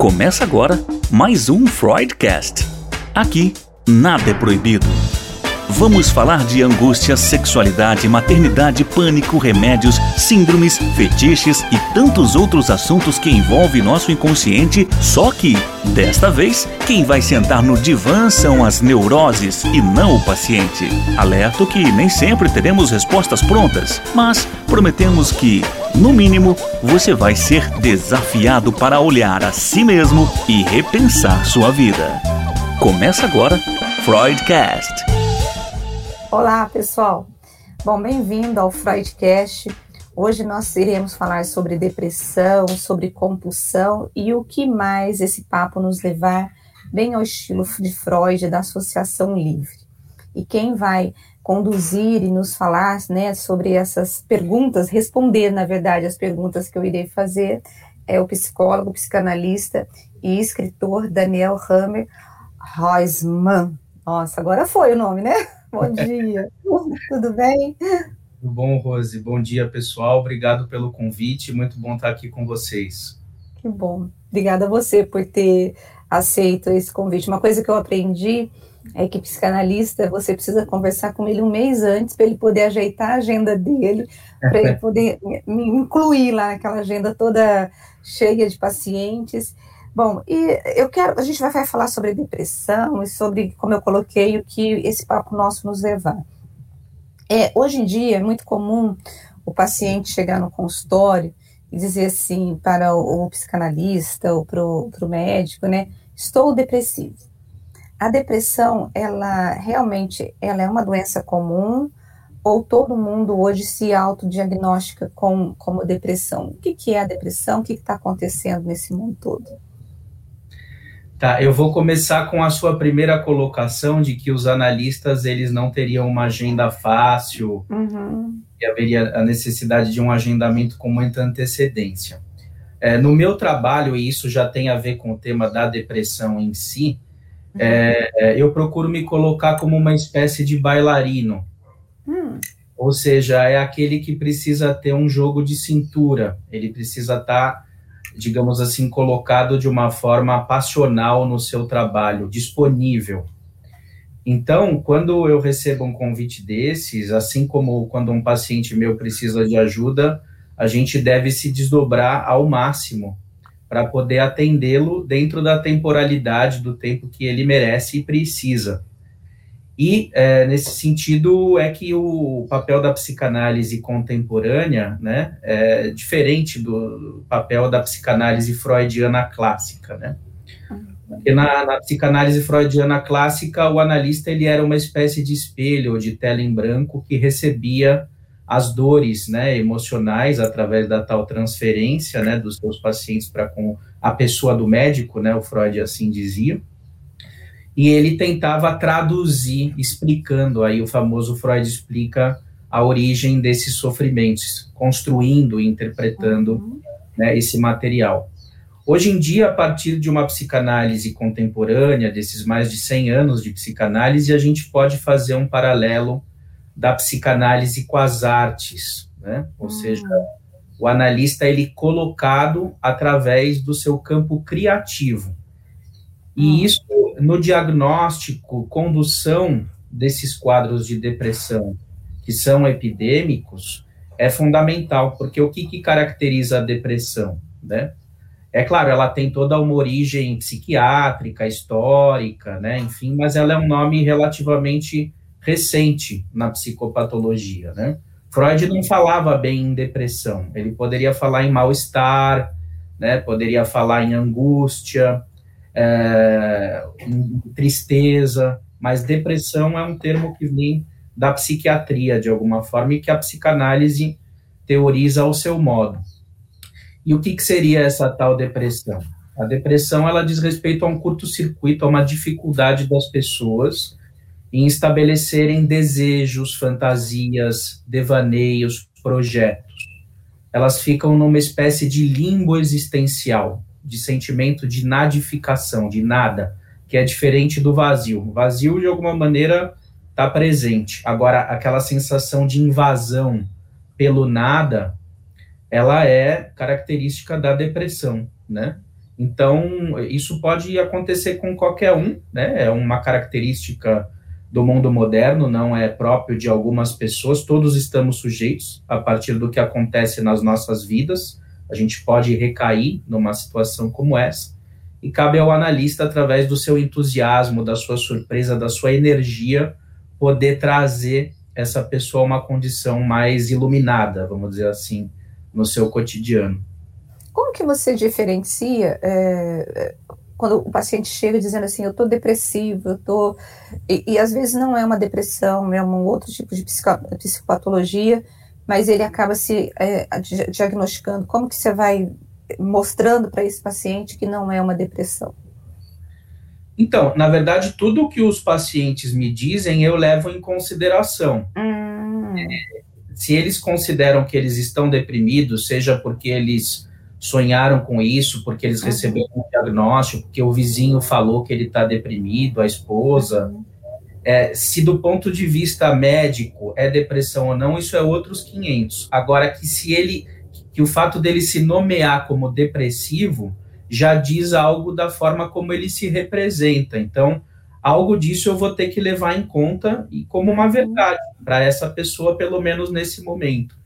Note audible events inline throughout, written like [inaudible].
Começa agora mais um Freudcast. Aqui, nada é proibido. Vamos falar de angústia, sexualidade, maternidade, pânico, remédios, síndromes, fetiches e tantos outros assuntos que envolvem nosso inconsciente. Só que, desta vez, quem vai sentar no divã são as neuroses e não o paciente. Alerto que nem sempre teremos respostas prontas, mas prometemos que, no mínimo, você vai ser desafiado para olhar a si mesmo e repensar sua vida. Começa agora, Freudcast. Olá, pessoal. Bom, bem-vindo ao Freudcast. Hoje nós iremos falar sobre depressão, sobre compulsão e o que mais esse papo nos levar bem ao estilo de Freud da Associação Livre. E quem vai conduzir e nos falar né, sobre essas perguntas, responder, na verdade, as perguntas que eu irei fazer, é o psicólogo, psicanalista e escritor Daniel Hammer Reisman. Nossa, agora foi o nome, né? [laughs] Bom dia. Tudo bem? Tudo bom, Rose? Bom dia, pessoal. Obrigado pelo convite. Muito bom estar aqui com vocês. Que bom. Obrigada a você por ter aceito esse convite. Uma coisa que eu aprendi é que psicanalista, você precisa conversar com ele um mês antes para ele poder ajeitar a agenda dele, para ele [laughs] poder me incluir lá naquela agenda toda cheia de pacientes. Bom, e eu quero, a gente vai falar sobre depressão e sobre, como eu coloquei, o que esse papo nosso nos levar. É, hoje em dia é muito comum o paciente chegar no consultório e dizer assim para o, o psicanalista ou para o médico, né, estou depressivo. A depressão, ela realmente, ela é uma doença comum ou todo mundo hoje se autodiagnostica com, como depressão? O que, que é a depressão? O que está acontecendo nesse mundo todo? Tá, eu vou começar com a sua primeira colocação de que os analistas eles não teriam uma agenda fácil uhum. e haveria a necessidade de um agendamento com muita antecedência. É, no meu trabalho, e isso já tem a ver com o tema da depressão em si, uhum. é, é eu procuro me colocar como uma espécie de bailarino. Uhum. Ou seja, é aquele que precisa ter um jogo de cintura, ele precisa estar. Tá digamos assim, colocado de uma forma passional no seu trabalho, disponível. Então, quando eu recebo um convite desses, assim como quando um paciente meu precisa de ajuda, a gente deve se desdobrar ao máximo para poder atendê-lo dentro da temporalidade do tempo que ele merece e precisa. E, é, nesse sentido, é que o papel da psicanálise contemporânea né, é diferente do papel da psicanálise freudiana clássica. Né? Porque na, na, psicanálise freudiana clássica, o analista ele era uma espécie de espelho ou de tela em branco que recebia as dores né, emocionais através da tal transferência né, dos seus pacientes para com a pessoa do médico, né, o Freud assim dizia, e ele tentava traduzir, explicando, aí o famoso Freud explica a origem desses sofrimentos, construindo e interpretando uhum. né, esse material. Hoje em dia, a partir de uma psicanálise contemporânea, desses mais de 100 anos de psicanálise, a gente pode fazer um paralelo da psicanálise com as artes, né? Ou uhum. seja, o analista ele colocado através do seu campo criativo. E uhum. isso no diagnóstico, condução desses quadros de depressão que são epidêmicos é fundamental, porque o que, que caracteriza a depressão, né? É claro, ela tem toda uma origem psiquiátrica, histórica, né? Enfim, mas ela é um nome relativamente recente na psicopatologia, né? Freud não falava bem em depressão, ele poderia falar em mal-estar, né? Poderia falar em angústia, é, tristeza, mas depressão é um termo que vem da psiquiatria, de alguma forma, e que a psicanálise teoriza ao seu modo. E o que, que seria essa tal depressão? A depressão, ela diz respeito a um curto-circuito, a uma dificuldade das pessoas em estabelecerem desejos, fantasias, devaneios, projetos. Elas ficam numa espécie de limbo existencial, de sentimento de nadificação, de nada, que é diferente do vazio. O vazio, de alguma maneira, está presente. Agora, aquela sensação de invasão pelo nada, ela é característica da depressão, né? Então, isso pode acontecer com qualquer um, né? É uma característica do mundo moderno, não é próprio de algumas pessoas, todos estamos sujeitos a partir do que acontece nas nossas vidas. A gente pode recair numa situação como essa, e cabe ao analista, através do seu entusiasmo, da sua surpresa, da sua energia, poder trazer essa pessoa a uma condição mais iluminada, vamos dizer assim, no seu cotidiano. Como que você diferencia é, quando o paciente chega dizendo assim, eu estou depressivo, eu estou... E, e, às vezes não é uma depressão, é um outro tipo de psicopatologia, mas ele acaba se é, diagnosticando. Como que você vai mostrando para esse paciente que não é uma depressão? Então, na verdade, tudo que os pacientes me dizem, eu levo em consideração. Hum. Se eles consideram que eles estão deprimidos, seja porque eles sonharam com isso, porque eles uhum. receberam um diagnóstico, porque o vizinho falou que ele está deprimido, a esposa. Uhum. É, se do ponto de vista médico é depressão ou não, isso é outros 500. Agora, que se ele, que o fato dele se nomear como depressivo já diz algo da forma como ele se representa. Então, algo disso eu vou ter que levar em conta e como uma verdade para essa pessoa, pelo menos nesse momento.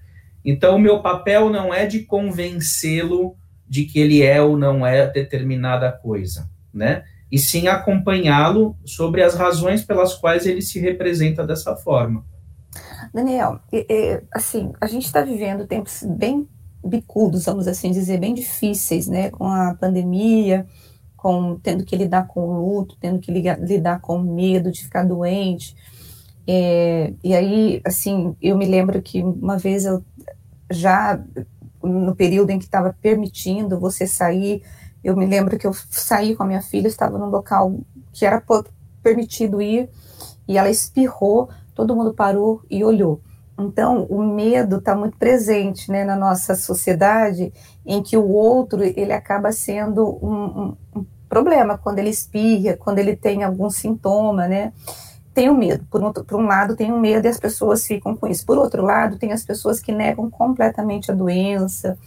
Então, o meu papel não é de convencê-lo de que ele é ou não é determinada coisa, né? E sim acompanhá-lo sobre as razões pelas quais ele se representa dessa forma. Daniel, assim, a gente está vivendo tempos bem bicudos, vamos assim dizer, bem difíceis, né? Com a pandemia, com tendo que lidar com o luto, tendo que lidar com o medo de ficar doente. É, e aí, assim, eu me lembro que uma vez eu já no período em que estava permitindo você sair, eu me lembro que eu saí com a minha filha, estava num local que era permitido ir, e ela espirrou, todo mundo parou e olhou. Então, o medo está muito presente né, na nossa sociedade, em que o outro ele acaba sendo um, um, um problema quando ele espirra, quando ele tem algum sintoma, né? Tem o medo. Por um, por um lado, tem o medo e as pessoas ficam com isso. Por outro lado, tem as pessoas que negam completamente a doença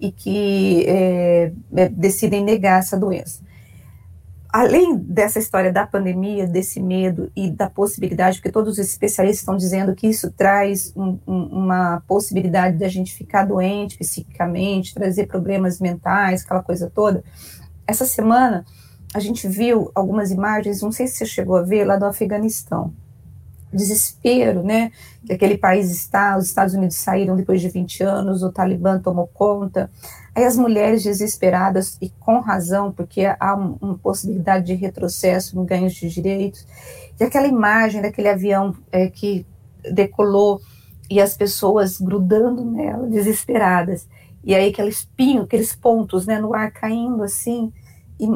e que é, é, decidem negar essa doença. Além dessa história da pandemia, desse medo e da possibilidade, porque todos os especialistas estão dizendo que isso traz um, um, uma possibilidade da gente ficar doente psiquicamente, trazer problemas mentais, aquela coisa toda. Essa semana, a gente viu algumas imagens, não sei se você chegou a ver, lá do Afeganistão. Desespero, né? Que aquele país está, os Estados Unidos saíram depois de 20 anos, o Talibã tomou conta. Aí as mulheres desesperadas, e com razão, porque há um, uma possibilidade de retrocesso no ganho de direitos. E aquela imagem daquele avião é, que decolou e as pessoas grudando nela, desesperadas. E aí aquele espinho, aqueles pontos né, no ar caindo assim, e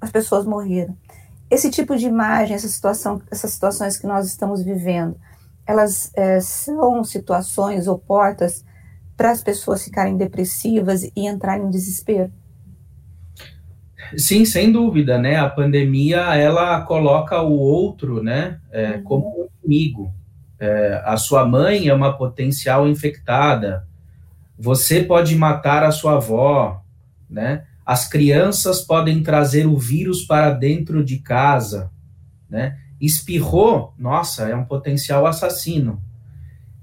as pessoas morreram. Esse tipo de imagem, essa situação, essas situações que nós estamos vivendo, elas é, são situações ou portas para as pessoas ficarem depressivas e entrarem em desespero? Sim, sem dúvida, né? A pandemia ela coloca o outro, né, é, uhum. como um inimigo. É, a sua mãe é uma potencial infectada. Você pode matar a sua avó, né? As crianças podem trazer o vírus para dentro de casa, né? Espirrou, nossa, é um potencial assassino.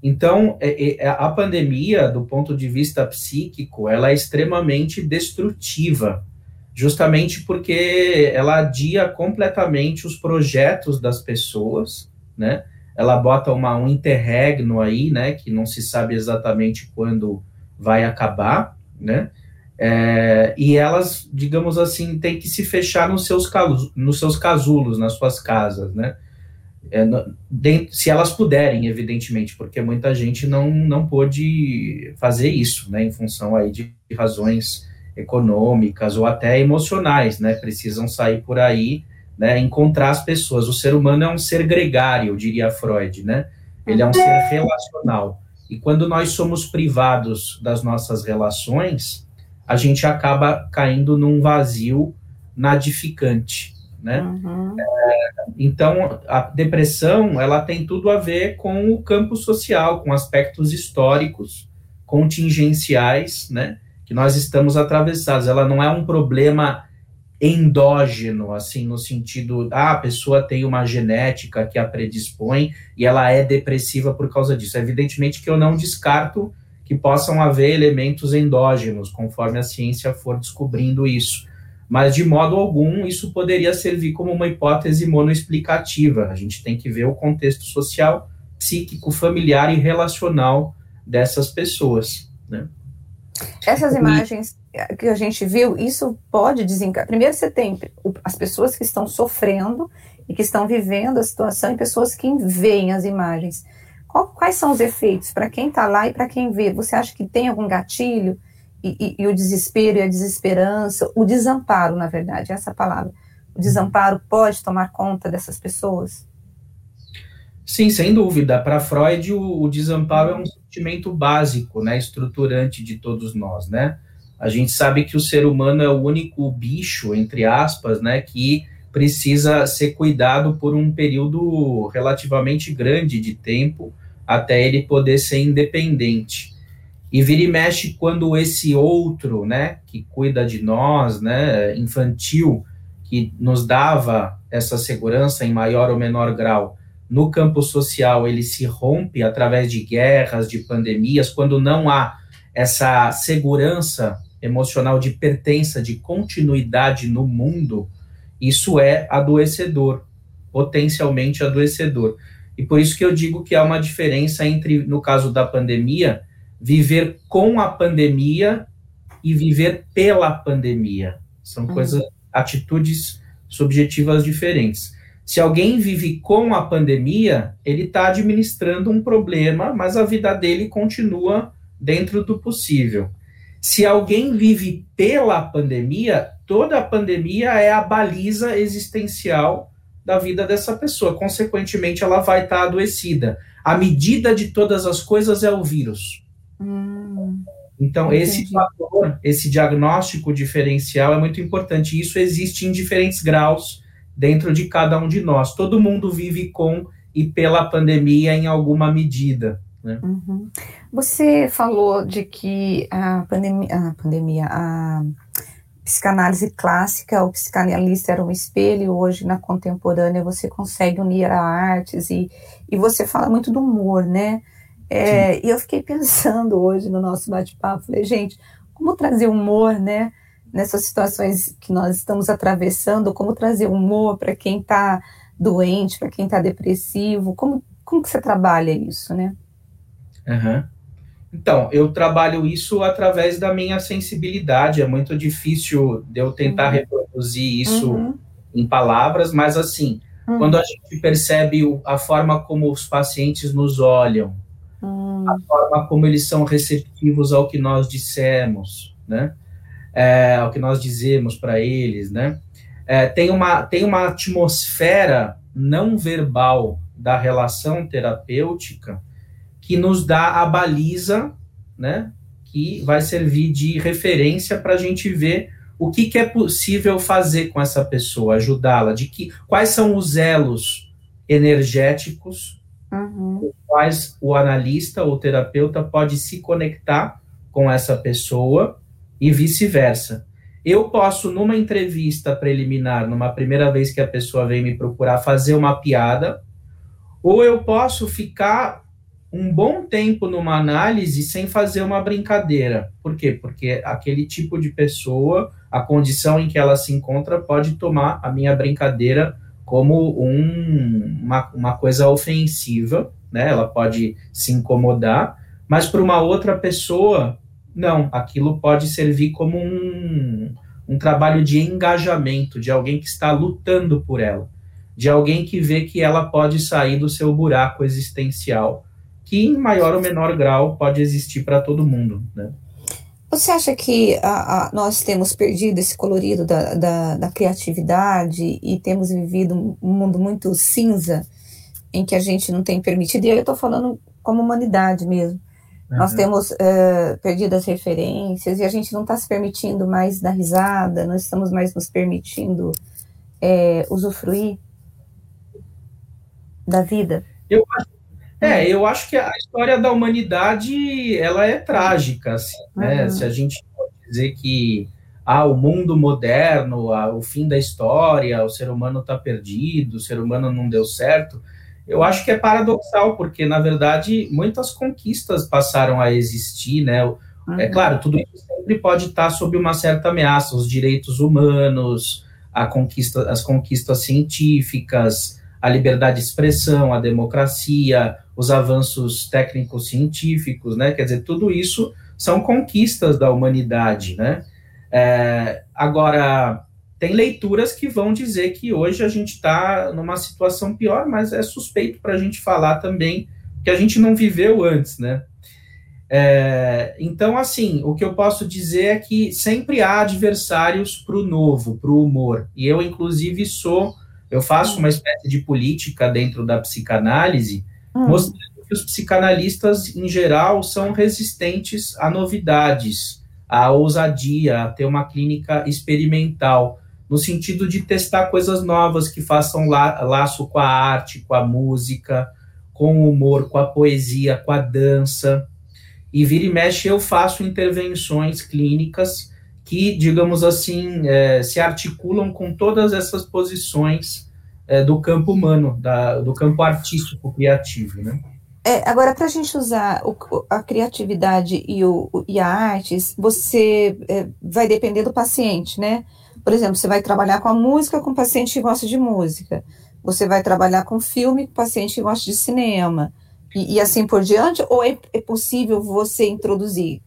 Então, é, é, a pandemia, do ponto de vista psíquico, ela é extremamente destrutiva, justamente porque ela adia completamente os projetos das pessoas, né? Ela bota uma, um interregno aí, né? Que não se sabe exatamente quando vai acabar, né? É, e elas, digamos assim, têm que se fechar nos seus, nos seus casulos, nas suas casas, né? É, dentro, se elas puderem, evidentemente, porque muita gente não, não pôde fazer isso, né, em função aí de razões econômicas ou até emocionais, né, precisam sair por aí, né, encontrar as pessoas. O ser humano é um ser gregário, diria Freud, né, ele é um ser relacional. E quando nós somos privados das nossas relações, a gente acaba caindo num vazio nadificante, né? Uhum. É, então, a depressão, ela tem tudo a ver com o campo social, com aspectos históricos, contingenciais, né? Que nós estamos atravessados. Ela não é um problema endógeno, assim, no sentido, ah, a pessoa tem uma genética que a predispõe e ela é depressiva por causa disso. Evidentemente que eu não descarto que possam haver elementos endógenos, conforme a ciência for descobrindo isso. Mas, de modo algum, isso poderia servir como uma hipótese monoexplicativa. A gente tem que ver o contexto social, psíquico, familiar e relacional dessas pessoas. Né? Essas imagens que a gente viu, isso pode desencadear. Primeiro, você tem as pessoas que estão sofrendo e que estão vivendo a situação e pessoas que veem as imagens. Qual, quais são os efeitos para quem está lá e para quem vê? Você acha que tem algum gatilho? E, e, e, o desespero e a desesperança, o desamparo, na verdade, essa palavra. O desamparo pode tomar conta dessas pessoas? Sim, sem dúvida. Para Freud, o, o, desamparo é um sentimento básico, né, estruturante de todos nós, né? A gente sabe que o ser humano é o único bicho, entre aspas, né, que precisa ser cuidado por um período relativamente grande de tempo até ele poder ser independente. E vira e mexe quando esse outro, né, que cuida de nós, né, infantil, que nos dava essa segurança em maior ou menor grau, no campo social ele se rompe através de guerras, de pandemias, quando não há essa segurança emocional de pertença, de continuidade no mundo, isso é adoecedor, potencialmente adoecedor. E por isso que eu digo que há uma diferença entre, no caso da pandemia, viver com a pandemia e viver pela pandemia. São uhum. coisas, atitudes subjetivas diferentes. Se alguém vive com a pandemia, ele está administrando um problema, mas a vida dele continua dentro do possível. Se alguém vive pela pandemia, toda a pandemia é a baliza existencial da vida dessa pessoa. Consequentemente, ela vai estar tá adoecida. A medida de todas as coisas é o vírus. Hum, então, entendi. esse fator, esse diagnóstico diferencial é muito importante. Isso existe em diferentes graus dentro de cada um de nós. Todo mundo vive com e pela pandemia em alguma medida. Né? Uhum. Você falou de que a pandemia, a pandemia, a psicanálise clássica, o psicanalista era um espelho, hoje na contemporânea você consegue unir a artes e, e você fala muito do humor, né? É, e eu fiquei [laughs] pensando hoje no nosso bate-papo, falei, gente, como trazer humor, né? Nessas situações que nós estamos atravessando, como trazer humor para quem está doente, para quem está depressivo, como, como que você trabalha isso, né? Uhum. Então, eu trabalho isso através da minha sensibilidade. É muito difícil de eu tentar uhum. reproduzir isso uhum. em palavras, mas assim, uhum. quando a gente percebe a forma como os pacientes nos olham, hum. a forma como eles são receptivos ao que nós dissemos, né? É, ao que nós dizemos para eles, né? É, tem, uma, tem uma atmosfera não verbal da relação terapêutica que nos dá a baliza, né, que vai servir de referência para a gente ver o que, que, é possível fazer com essa pessoa, ajudá-la, de que quais são os elos energéticos uhum. quais o analista ou terapeuta pode se conectar com essa pessoa e vice-versa. Eu posso, numa entrevista preliminar, numa primeira vez que a pessoa vem me procurar, fazer uma piada, ou eu posso ficar um bom tempo numa análise sem fazer uma brincadeira. Por quê? Porque aquele tipo de pessoa, a condição em que ela se encontra, pode tomar a minha brincadeira como um, uma, uma coisa ofensiva, né? Ela pode se incomodar, mas para uma outra pessoa, não. Aquilo pode servir como um, um trabalho de engajamento, de alguém que está lutando por ela, de alguém que vê que ela pode sair do seu buraco existencial que em maior ou menor grau pode existir para todo mundo, né? Você acha que a, a, nós temos perdido esse colorido da, da, da, criatividade e temos vivido um mundo muito cinza, em que a gente não tem permitido, e aí eu estou falando como humanidade mesmo, uhum. nós temos uh, perdido as referências e a gente não está se permitindo mais dar risada, não estamos mais nos permitindo é, usufruir da vida? Eu acho é, uhum. eu acho que a história da humanidade ela é trágica, assim, né? Uhum. Se a gente pode dizer que ah, o mundo moderno, ah, o fim da história, o ser humano está perdido, o ser humano não deu certo, eu acho que é paradoxal, porque, na verdade, muitas conquistas passaram a existir, né? É uhum. É claro, tudo isso sempre pode estar sob uma certa ameaça, os direitos humanos, a conquista, as conquistas científicas, a liberdade de expressão, a democracia, os avanços técnicos científicos, né? Quer dizer, tudo isso são conquistas da humanidade, né? É, agora, tem leituras que vão dizer que hoje a gente está numa situação pior, mas é suspeito para a gente falar também que a gente não viveu antes, né? É, então, assim, o que eu posso dizer é que sempre há adversários para o novo, para o humor. E eu, inclusive, sou, eu faço uma espécie de política dentro da psicanálise, hum. mostrando que os psicanalistas, em geral, são resistentes a novidades, a ousadia, a ter uma clínica experimental, no sentido de testar coisas novas que façam la laço com a arte, com a música, com o humor, com a poesia, com a dança e vira e mexe eu faço intervenções clínicas que, digamos assim, é, se articulam com todas essas posições é, do campo humano, da, do campo artístico criativo, né? É, agora, para a gente usar o, a criatividade e, o, e a arte, você é, vai depender do paciente, né? Por exemplo, você vai trabalhar com a música com o paciente que gosta de música. Você vai trabalhar com filme com o paciente que gosta de cinema e, e assim por diante? Ou é, é possível você introduzir?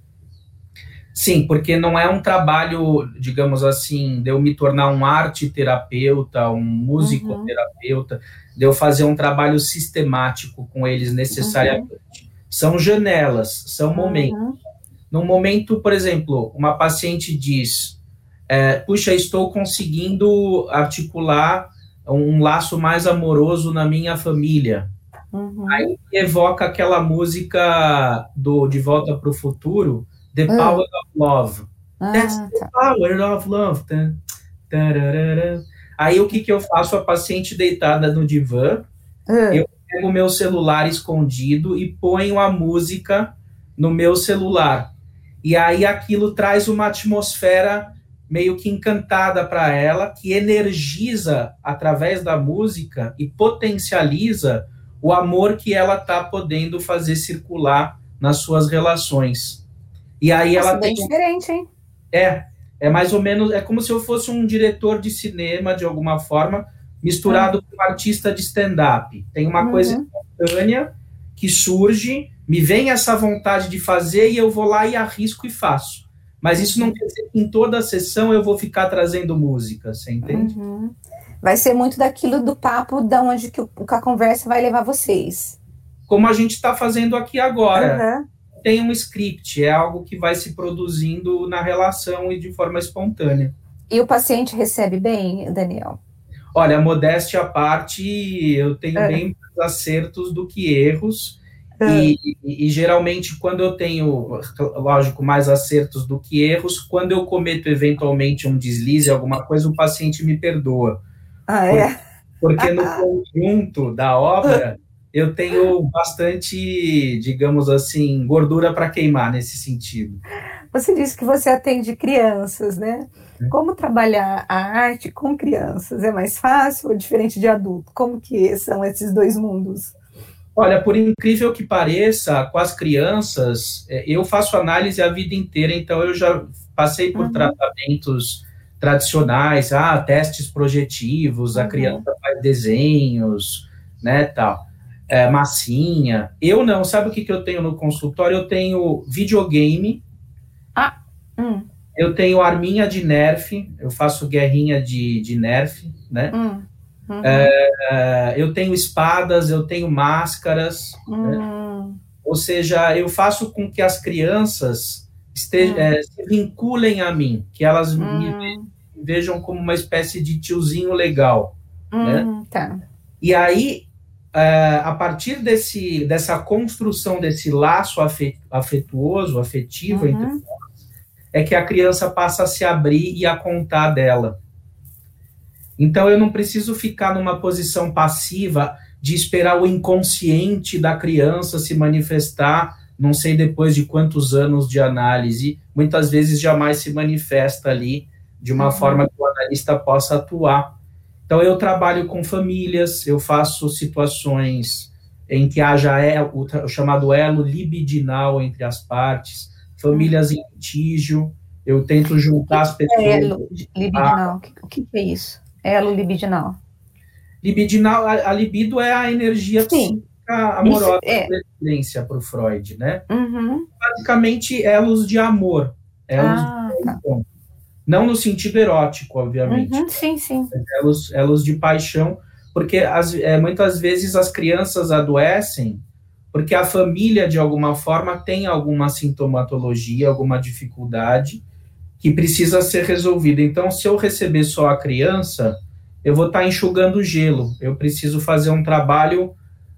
Sim, porque não é um trabalho, digamos assim, de eu me tornar um arte terapeuta, um musicoterapeuta, uhum. de eu fazer um trabalho sistemático com eles necessariamente. Uhum. São janelas, são momentos. Uhum. Num momento, por exemplo, uma paciente diz: é, Puxa, estou conseguindo articular um laço mais amoroso na minha família. Uhum. Aí evoca aquela música do De Volta para o Futuro, The uhum. Power of Love. Ah, That's tá. the power of love. Aí o que, que eu faço? A paciente deitada no divã, uhum. eu pego o meu celular escondido e ponho a música no meu celular. E aí aquilo traz uma atmosfera meio que encantada para ela, que energiza através da música e potencializa o amor que ela está podendo fazer circular nas suas relações. E aí Nossa, ela bem tem... diferente, hein? É, é mais ou menos, é como se eu fosse um diretor de cinema de alguma forma, misturado com um artista de stand-up. Tem uma uhum. coisa espontânea que surge, me vem essa vontade de fazer e eu vou lá e arrisco e faço. Mas isso não quer dizer que em toda a sessão eu vou ficar trazendo música, você entende? Uhum vai ser muito daquilo do papo da onde que, o, que a conversa vai levar vocês. Como a gente está fazendo aqui agora. Uhum. Tem um script, é algo que vai se produzindo na relação e de forma espontânea. E o paciente recebe bem, Daniel? Olha, modéstia à parte, eu tenho bem mais acertos do que erros. E, e, e, geralmente, quando eu tenho, lógico, mais acertos do que erros, quando eu cometo eventualmente um deslize, alguma coisa, o paciente me perdoa. Ah, é? Porque no [laughs] conjunto da obra eu tenho bastante, digamos assim, gordura para queimar nesse sentido. Você disse que você atende crianças, né? É. Como trabalhar a arte com crianças? É mais fácil ou diferente de adulto? Como que são esses dois mundos? Olha, por incrível que pareça, com as crianças, é, eu faço análise a vida inteira, então eu já passei por uhum. tratamentos tradicionais, ah, testes projetivos, uhum. a criança faz desenhos, né, tal, é, massinha. Eu não, sabe o que, que eu tenho no consultório? Eu tenho videogame. Ah, hum. Eu tenho arminha de nerf, eu faço guerrinha de, de nerf, né? Hum. Uhum. É, eu tenho espadas, eu tenho máscaras, né? hum. né? ou seja, eu faço com que as crianças esteja, hum. é, se vinculem a mim, que elas me vejam como uma espécie de tiozinho legal. Né? tá. E aí, é, a partir desse, dessa construção desse laço afetuoso, afetivo uhum. entre nós, é que a criança passa a se abrir e a contar dela. Então, eu não preciso ficar numa posição passiva de esperar o inconsciente da criança se manifestar não sei depois de quantos anos de análise, muitas vezes jamais se manifesta ali de uma uhum. forma que o analista possa atuar. Então, eu trabalho com famílias, eu faço situações em que haja o, o chamado elo libidinal entre as partes, famílias em litígio, eu tento juntar as pessoas. É elo libidinal, o que, é isso? Elo libidinal. Libidinal, a, a libido é a energia Sim. amorosa é. da para o Freud, né? Uhum. Basicamente, elos de amor. Elos ah, de tá. Não no sentido erótico, obviamente. Uhum, sim, sim. Elos, elos de paixão, porque as, é, muitas vezes as crianças adoecem porque a família, de alguma forma, tem alguma sintomatologia, alguma dificuldade que precisa ser resolvida. Então, se eu receber só a criança, eu vou estar tá enxugando gelo. Eu preciso fazer um trabalho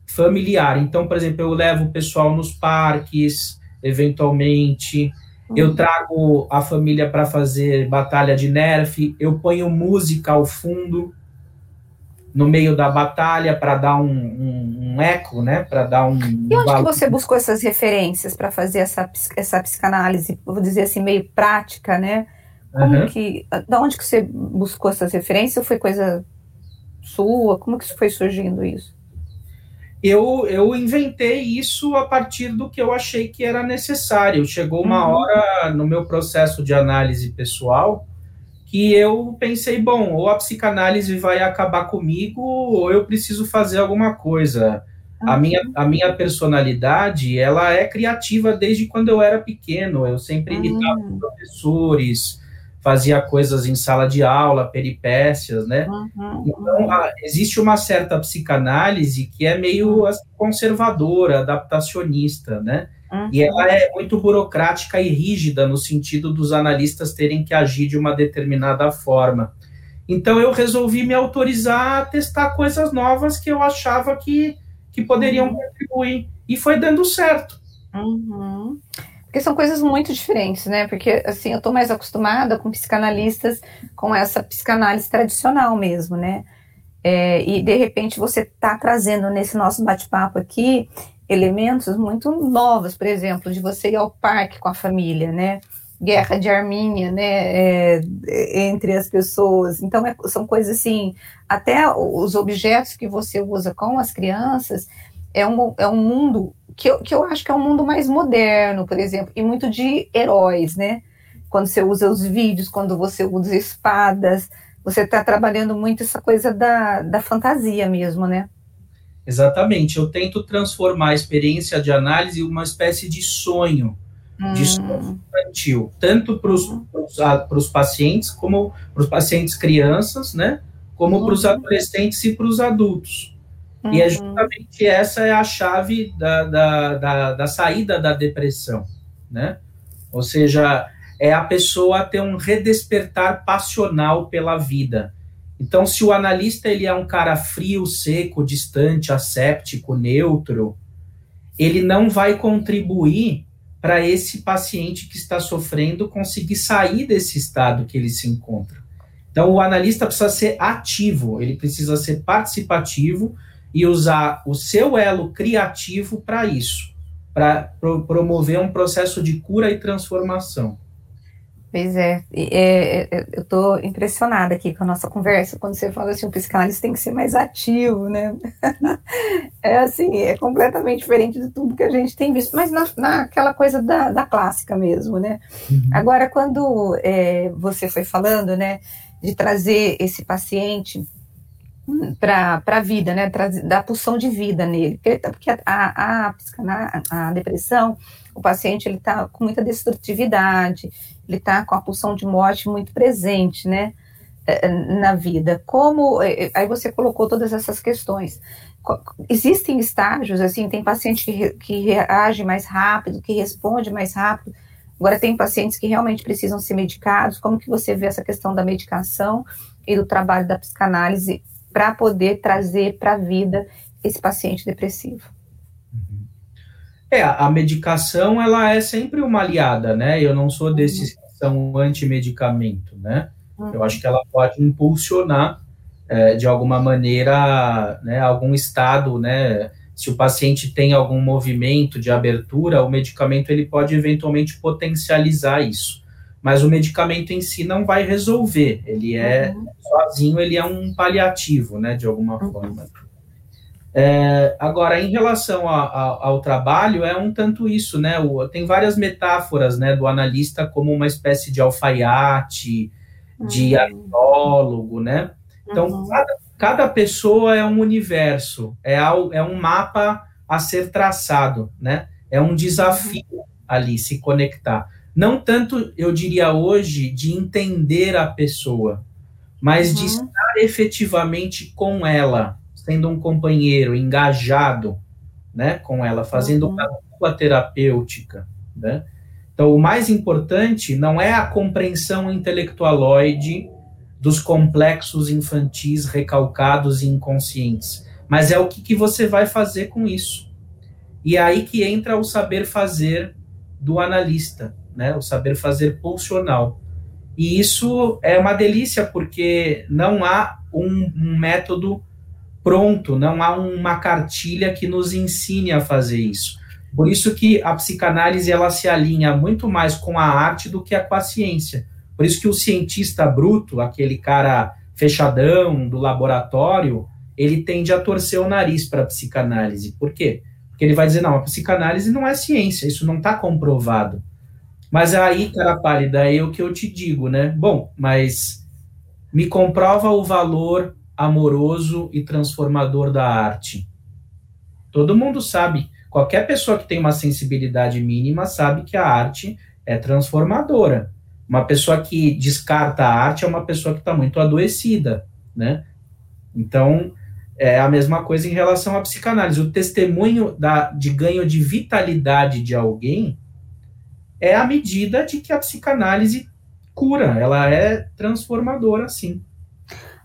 familiar. Então, por exemplo, eu levo o pessoal nos parques, eventualmente. Eu trago a família para fazer batalha de nerf. Eu ponho música ao fundo no meio da batalha para dar um, um, um, eco, né? Para dar um. E onde que você buscou essas referências para fazer essa, essa psicanálise, vou dizer assim, meio prática, né? Como uhum. que, da onde que você buscou essas referências? Ou foi coisa sua? Como que foi surgindo isso? Eu, eu inventei isso a partir do que eu achei que era necessário. Chegou uma uhum. hora no meu processo de análise pessoal que eu pensei, bom, ou a psicanálise vai acabar comigo, ou eu preciso fazer alguma coisa. A minha, a minha personalidade, ela é criativa desde quando eu era pequeno. Eu sempre imitava uhum. professores, fazia coisas em sala de aula, peripécias, né? Uhum. Então, a, existe uma certa psicanálise que é meio assim, conservadora, adaptacionista, né? Uhum. E ela é muito burocrática e rígida no sentido dos analistas terem que agir de uma determinada forma. Então eu resolvi me autorizar a testar coisas novas que eu achava que, que poderiam uhum. contribuir. E foi dando certo. Uhum. Porque são coisas muito diferentes, né? Porque, assim, eu estou mais acostumada com psicanalistas com essa psicanálise tradicional mesmo, né? É, e, de repente, você está trazendo nesse nosso bate-papo aqui elementos muito novos, por exemplo, de você ir ao parque com a família, né? Guerra de Armínia, né? É, entre as pessoas. Então, é, são coisas assim, até os objetos que você usa com as crianças é um, é um mundo que eu, que eu acho que é um mundo mais moderno, por exemplo, e muito de heróis, né? Quando você usa os vídeos, quando você usa espadas, você está trabalhando muito essa coisa da, da fantasia mesmo, né? Exatamente. Eu tento transformar a experiência de análise em uma espécie de sonho, hum. de sonho infantil, tanto para os pacientes, como para os pacientes crianças, né? Como hum. para os adolescentes e para os adultos. Uhum. E é uhum. justamente essa é a chave da, da, da, da, saída da depressão, né? Ou seja, é a pessoa ter um redespertar passional pela vida. Então, se o analista ele é um cara frio, seco, distante, asséptico, neutro, ele não vai contribuir para esse paciente que está sofrendo conseguir sair desse estado que ele se encontra. Então, o analista precisa ser ativo, ele precisa ser participativo e usar o seu elo criativo para isso, para pro promover um processo de cura e transformação. Pois é, é, é eu estou impressionada aqui com a nossa conversa, quando você fala assim, o psicanalista tem que ser mais ativo, né? [laughs] é assim, é completamente diferente de tudo que a gente tem visto, mas na, naquela coisa da, da clássica mesmo, né? Uhum. Agora, quando é, você foi falando, né, de trazer esse paciente para a vida, né, da pulsão de vida nele, porque a, a, a, a depressão, o paciente ele está com muita destrutividade, ele está com a pulsão de morte muito presente, né, eh, na vida. Como, eh, aí você colocou todas essas questões. Existem estágios, assim, tem paciente que, que reage mais rápido, que responde mais rápido, agora tem pacientes que realmente precisam ser medicados, como que você vê essa questão da medicação e do trabalho da psicanálise para poder trazer para a vida esse paciente depressivo. Uhum. É, a medicação, ela é sempre uma aliada, né? Eu não sou desses que são anti-medicamento, né? Uhum. Eu acho que ela pode impulsionar, é, de alguma maneira, né, algum estado, né? Se o paciente tem algum movimento de abertura, o medicamento ele pode eventualmente potencializar isso. Mas o medicamento em si não vai resolver. Ele é uhum. sozinho, ele é um paliativo, né, de alguma uhum. forma. É, agora, em relação a, a, ao trabalho, é um tanto isso, né? O, tem várias metáforas, né, do analista como uma espécie de alfaiate, de uhum. né? Então, uhum. cada, cada, pessoa é um universo, é, é um mapa a ser traçado, né? É um desafio uhum. ali se conectar. Não tanto, eu diria hoje, de entender a pessoa, mas de uhum. estar efetivamente com ela, sendo um companheiro engajado, né, com ela, fazendo uhum. uma terapêutica, né? Então, o mais importante não é a compreensão intelectualoide dos complexos infantis recalcados e inconscientes, mas é o que, que você vai fazer com isso. E é aí que entra o saber fazer do analista, né? O saber fazer pulsional. E isso é uma delícia porque não há um, um método pronto, não há uma cartilha que nos ensine a fazer isso. Por isso que a psicanálise ela se alinha muito mais com a arte do que com a ciência. Por isso que o cientista bruto, aquele cara fechadão do laboratório, ele tende a torcer o nariz para a psicanálise. Por quê? Porque ele vai dizer, não, a psicanálise não é ciência, isso não está comprovado. Mas aí, cara pálida, é o que eu te digo, né? Bom, mas me comprova o valor amoroso e transformador da arte. Todo mundo sabe, qualquer pessoa que tem uma sensibilidade mínima sabe que a arte é transformadora. Uma pessoa que descarta a arte é uma pessoa que está muito adoecida, né? Então, é a mesma coisa em relação à psicanálise. O testemunho da, de ganho de vitalidade de alguém é a medida de que a psicanálise cura, ela é transformadora, sim.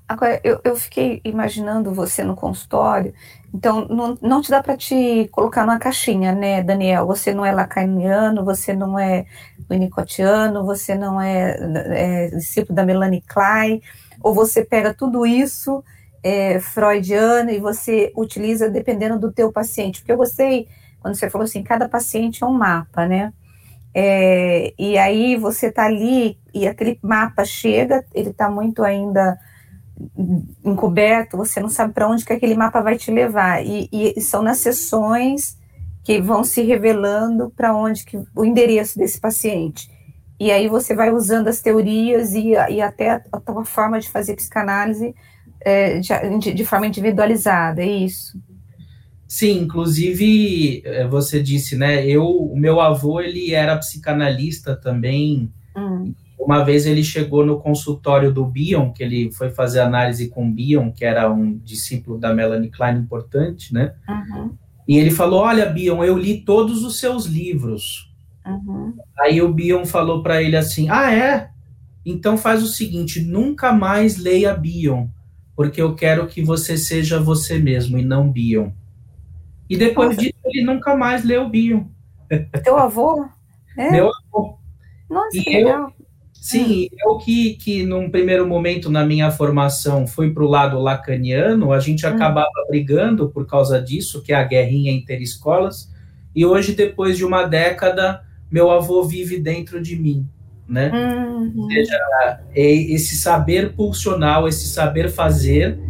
Agora, eu, eu fiquei imaginando você no consultório, então não, não te dá para te colocar numa caixinha, né, Daniel? Você não é lacaniano, você não é winnicottiano, você não é, é discípulo da Melanie Klein, ou você pega tudo isso é, freudiano e você utiliza dependendo do teu paciente. Porque eu gostei quando você falou assim, cada paciente é um mapa, né? É, e aí você tá ali e aquele mapa chega, ele tá muito ainda encoberto, você não sabe para onde que aquele mapa vai te levar. E, e são nas sessões que vão se revelando para onde que o endereço desse paciente. E aí você vai usando as teorias e, e até a, a tua forma de fazer psicanálise é, de, de, forma individualizada, é isso? Sim, inclusive é, você disse, né? Eu, o meu avô ele era psicanalista também. Hum. Uma vez ele chegou no consultório do Bion, que ele foi fazer análise com Bion, que era um discípulo da Melanie Klein importante, né? Uhum. E ele falou: Olha, Bion, eu li todos os seus livros. Uhum. Aí o Bion falou para ele assim: Ah, é? Então faz o seguinte: nunca mais leia Bion, porque eu quero que você seja você mesmo e não Bion. E depois Nossa. disso, ele nunca mais leu Bion. Teu avô? É? Meu avô. Nossa, e que legal. Sim, eu hum. que, que num primeiro momento na minha formação fui para o lado lacaniano, a gente hum. acabava brigando por causa disso, que é a guerrinha interescolas, e hoje, depois de uma década, meu avô vive dentro de mim, né? Uhum. Ou seja, é esse saber pulsional, esse saber fazer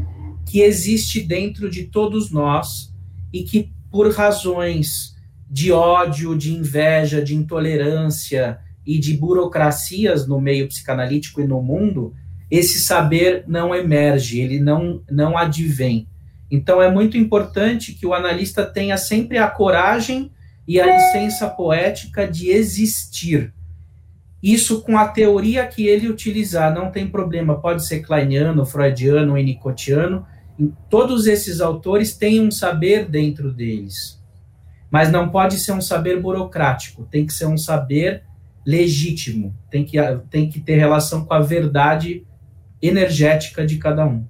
que existe dentro de todos nós e que por razões de ódio, de inveja, de intolerância, e de burocracias no meio psicanalítico e no mundo, esse saber não emerge, ele não, não advém. Então é muito importante que o analista tenha sempre a coragem e a licença poética de existir. Isso com a teoria que ele utilizar, não tem problema, pode ser kleiniano, freudiano, winnicottiano, todos esses autores têm um saber dentro deles. Mas não pode ser um saber burocrático, tem que ser um saber legítimo, tem que, tem que ter relação com a verdade energética de cada um.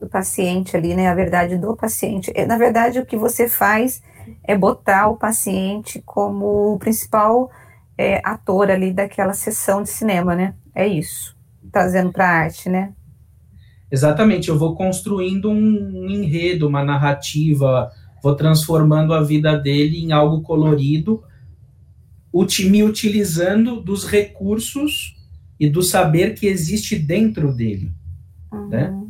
Do paciente ali, né? A verdade do paciente. É, na verdade, o que você faz é botar o paciente como o principal é, ator ali daquela sessão de cinema, né? É isso. Trazendo para a arte, né? Exatamente, eu vou construindo um enredo, uma narrativa, vou transformando a vida dele em algo colorido me utilizando dos recursos e do saber que existe dentro dele. Uhum. Né?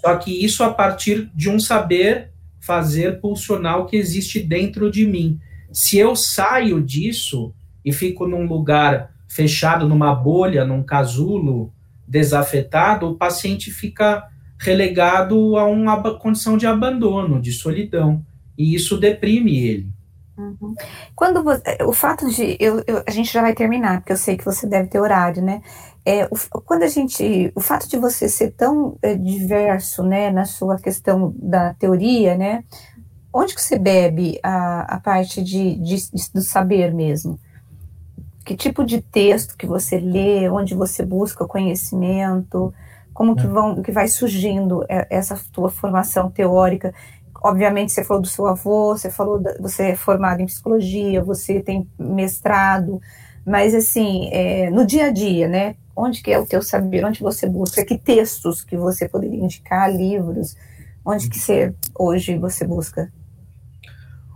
Só que isso a partir de um saber fazer pulsional que existe dentro de mim. Se eu saio disso e fico num lugar fechado, numa bolha, num casulo, desafetado, o paciente fica relegado a uma condição de abandono, de solidão. E isso deprime ele. Uhum. Quando você, o fato de eu, eu, a gente já vai terminar porque eu sei que você deve ter horário, né? É, o, quando a gente, o fato de você ser tão é, diverso, né, na sua questão da teoria, né? Onde que você bebe a, a parte de, de, de do saber mesmo? Que tipo de texto que você lê? Onde você busca conhecimento? Como que é. vão, que vai surgindo essa tua formação teórica? obviamente você falou do seu avô, você falou, da, você é formado em psicologia, você tem mestrado, mas assim, é, no dia a dia, né? Onde que é o teu saber? Onde você busca? Que textos que você poderia indicar, livros? Onde que você, hoje você busca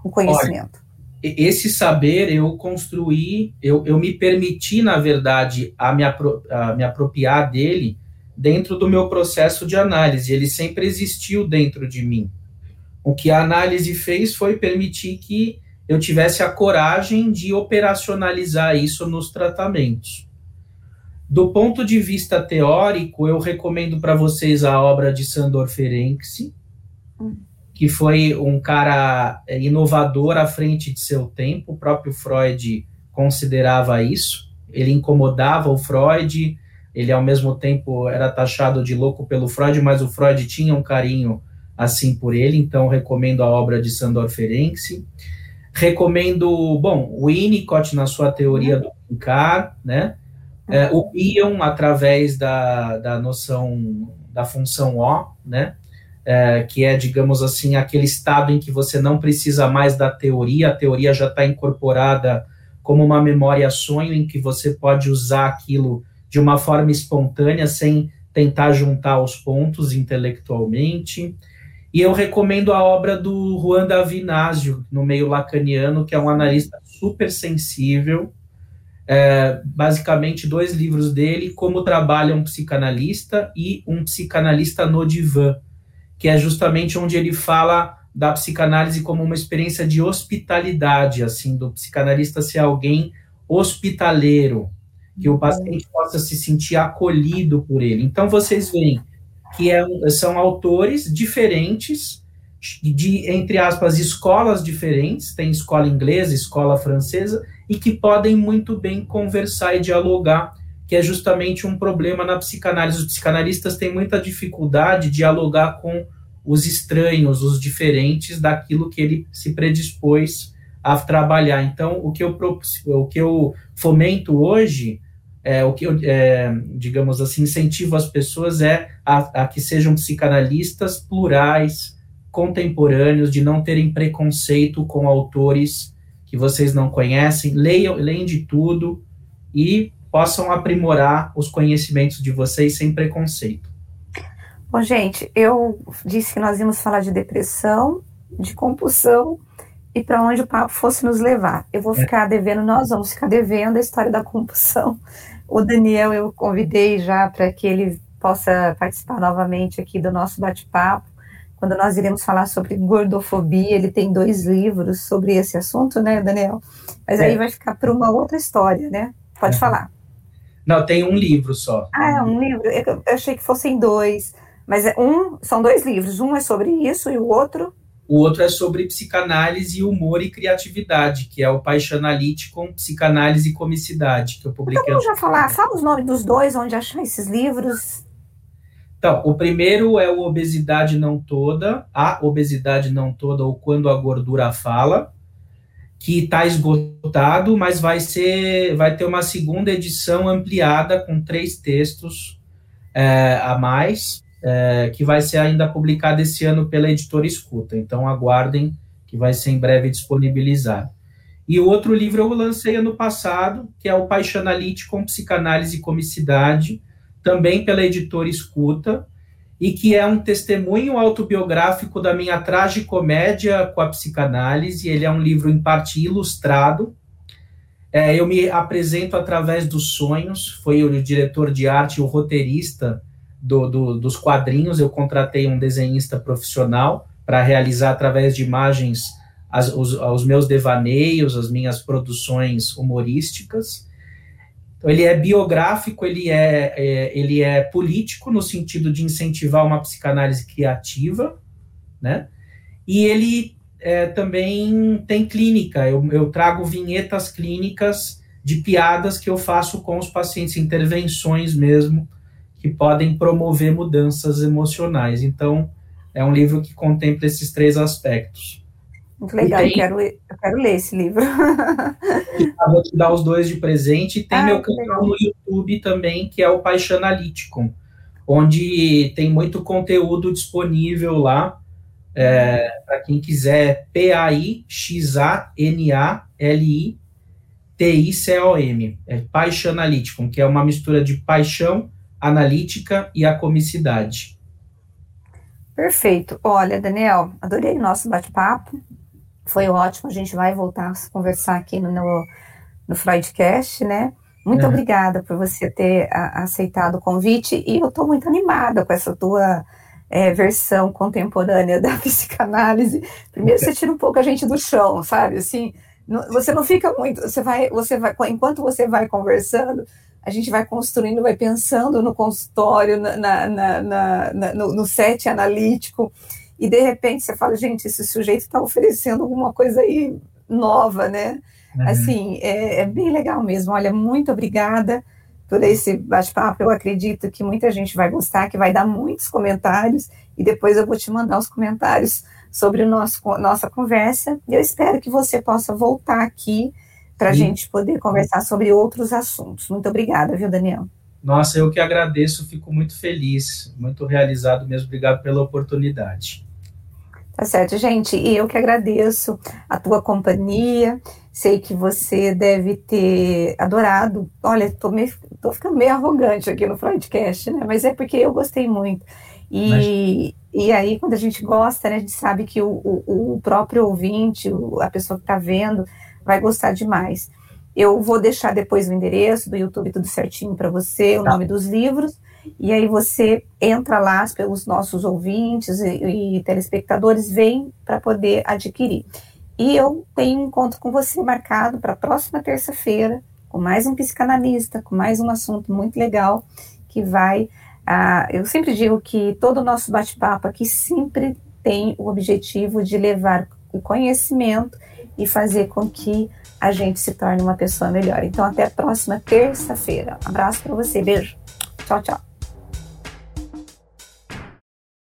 o conhecimento? Olha, esse saber eu construí, eu, eu me permiti, na verdade, a me, apro a me apropriar dele dentro do meu processo de análise. Ele sempre existiu dentro de mim. O que a análise fez foi permitir que eu tivesse a coragem de operacionalizar isso nos tratamentos. Do ponto de vista teórico, eu recomendo para vocês a obra de Sandor Ferenczi, que foi um cara inovador à frente de seu tempo. O próprio Freud considerava isso. Ele incomodava o Freud, ele ao mesmo tempo era taxado de louco pelo Freud, mas o Freud tinha um carinho assim por ele, então recomendo a obra de Sandor Ferenczi. Recomendo, bom, o Winnicott na sua teoria do brincar, né? É, o Ion através da, da noção da função O, né? É, que é, digamos assim, aquele estado em que você não precisa mais da teoria, a teoria já está incorporada como uma memória sonho em que você pode usar aquilo de uma forma espontânea, sem tentar juntar os pontos intelectualmente. E eu recomendo a obra do Juan Davinazio, no meio lacaniano, que é um analista super sensível. É, basicamente, dois livros dele, Como Trabalha um Psicanalista e Um Psicanalista no Divã, que é justamente onde ele fala da psicanálise como uma experiência de hospitalidade, assim, do psicanalista ser alguém hospitaleiro, que o paciente possa se sentir acolhido por ele. Então, vocês veem que é, são autores diferentes, de, entre aspas, escolas diferentes, tem escola inglesa, escola francesa, e que podem muito bem conversar e dialogar, que é justamente um problema na psicanálise. Os psicanalistas têm muita dificuldade de dialogar com os estranhos, os diferentes daquilo que ele se predispôs a trabalhar. Então, o que eu, o que eu fomento hoje é, o que eu, é, digamos assim, incentivo as pessoas é a, a, que sejam psicanalistas plurais, contemporâneos, de não terem preconceito com autores que vocês não conhecem, leiam, leem de tudo e possam aprimorar os conhecimentos de vocês sem preconceito. Bom, gente, eu disse que nós íamos falar de depressão, de compulsão e para onde o papo fosse nos levar. Eu vou é. ficar devendo, nós vamos ficar devendo a história da compulsão o Daniel eu convidei já para que ele possa participar novamente aqui do nosso bate-papo. Quando nós iremos falar sobre gordofobia, ele tem dois livros sobre esse assunto, né, Daniel? Mas é. aí vai ficar para uma outra história, né? Pode é. falar. Não, tem um livro só. Ah, é um livro? Eu achei que fossem dois. Mas é um, são dois livros. Um é sobre isso e o outro o outro é sobre psicanálise, humor e criatividade, que é o Paixanalítico, Psicanálise e Comicidade, que eu publiquei. Então, vamos já falar, fala os nomes dos dois, onde achar esses livros. Então, o primeiro é o Obesidade Não Toda, a Obesidade Não Toda, ou Quando a Gordura Fala, que está esgotado, mas vai ser, vai ter uma segunda edição ampliada com três textos é, a mais, é, que vai ser ainda publicado esse ano pela editora Escuta. Então aguardem que vai ser em breve disponibilizado. E outro livro eu lancei ano passado, que é o Paixanalite com Psicanálise e Comicidade, também pela editora Escuta, e que é um testemunho autobiográfico da minha tragicomédia com a psicanálise. Ele é um livro em parte ilustrado, É, eu me apresento através dos sonhos. Foi o diretor de arte, o roteirista do, do, dos quadrinhos. Eu contratei um desenhista profissional para realizar através de imagens as, os, os meus devaneios, as minhas produções humorísticas. Então, ele é biográfico, ele é, é, ele é político no sentido de incentivar uma psicanálise criativa, né? E ele é, também tem clínica. Eu, eu trago vinhetas clínicas de piadas que eu faço com os pacientes, intervenções mesmo, que podem promover mudanças emocionais. Então, é um livro que contempla esses três aspectos. Muito legal, tem, eu, quero, eu quero ler esse livro. [laughs] vou te dar os dois de presente. E tem ah, meu canal legal. no YouTube também, que é o Paixão Analítico, onde tem muito conteúdo disponível lá é, para quem quiser, P-A-I-X-A-N-A-L-I-T-I-C-O-M. É Paixão Analítico, que é uma mistura de paixão analítica e a comicidade. Perfeito. Olha, Daniel, adorei o nosso bate-papo. Foi ótimo. A gente vai voltar a conversar aqui no, no, no Freudcast, né? Muito é. obrigada por você ter a, aceitado o convite e eu estou muito animada com essa tua é, versão contemporânea [laughs] da psicanálise. Primeiro você tira um pouco a gente do chão, sabe? Assim, não, você não fica muito, você vai, você vai, enquanto você vai conversando, a gente vai construindo, vai pensando no consultório, na, na, na, no, no set analítico, e de repente você fala, gente, esse sujeito está oferecendo alguma coisa aí nova, né? Uhum. Assim, é, é, bem legal mesmo. Olha, muito obrigada por esse bate-papo. Eu acredito que muita gente vai gostar, que vai dar muitos comentários e depois eu vou te mandar os comentários sobre o nosso, nossa conversa. E eu espero que você possa voltar aqui para a gente poder conversar sobre outros assuntos. Muito obrigada, viu, Daniel? Nossa, eu que agradeço, fico muito feliz, muito realizado mesmo. Obrigado pela oportunidade. Tá certo, gente. E eu que agradeço a tua companhia. Sei que você deve ter adorado. Olha, tô, meio, tô ficando meio arrogante aqui no Freudcast, né? Mas é porque eu gostei muito. E, Mas... e aí, quando a gente gosta, né, a gente sabe que o, o, o próprio ouvinte, a pessoa que está vendo, vai gostar demais. Eu vou deixar depois o endereço do YouTube tudo certinho para você, o tá. nome dos livros, e aí você entra lá pelos nossos ouvintes e, e telespectadores, vem para poder adquirir. E eu tenho um encontro com você marcado para a próxima terça-feira, com mais um psicanalista, com mais um assunto muito legal que vai. Ah, eu sempre digo que todo o nosso bate-papo aqui sempre tem o objetivo de levar o conhecimento e fazer com que a gente se torne uma pessoa melhor. Então, até a próxima terça-feira. Abraço para você, beijo. Tchau, tchau.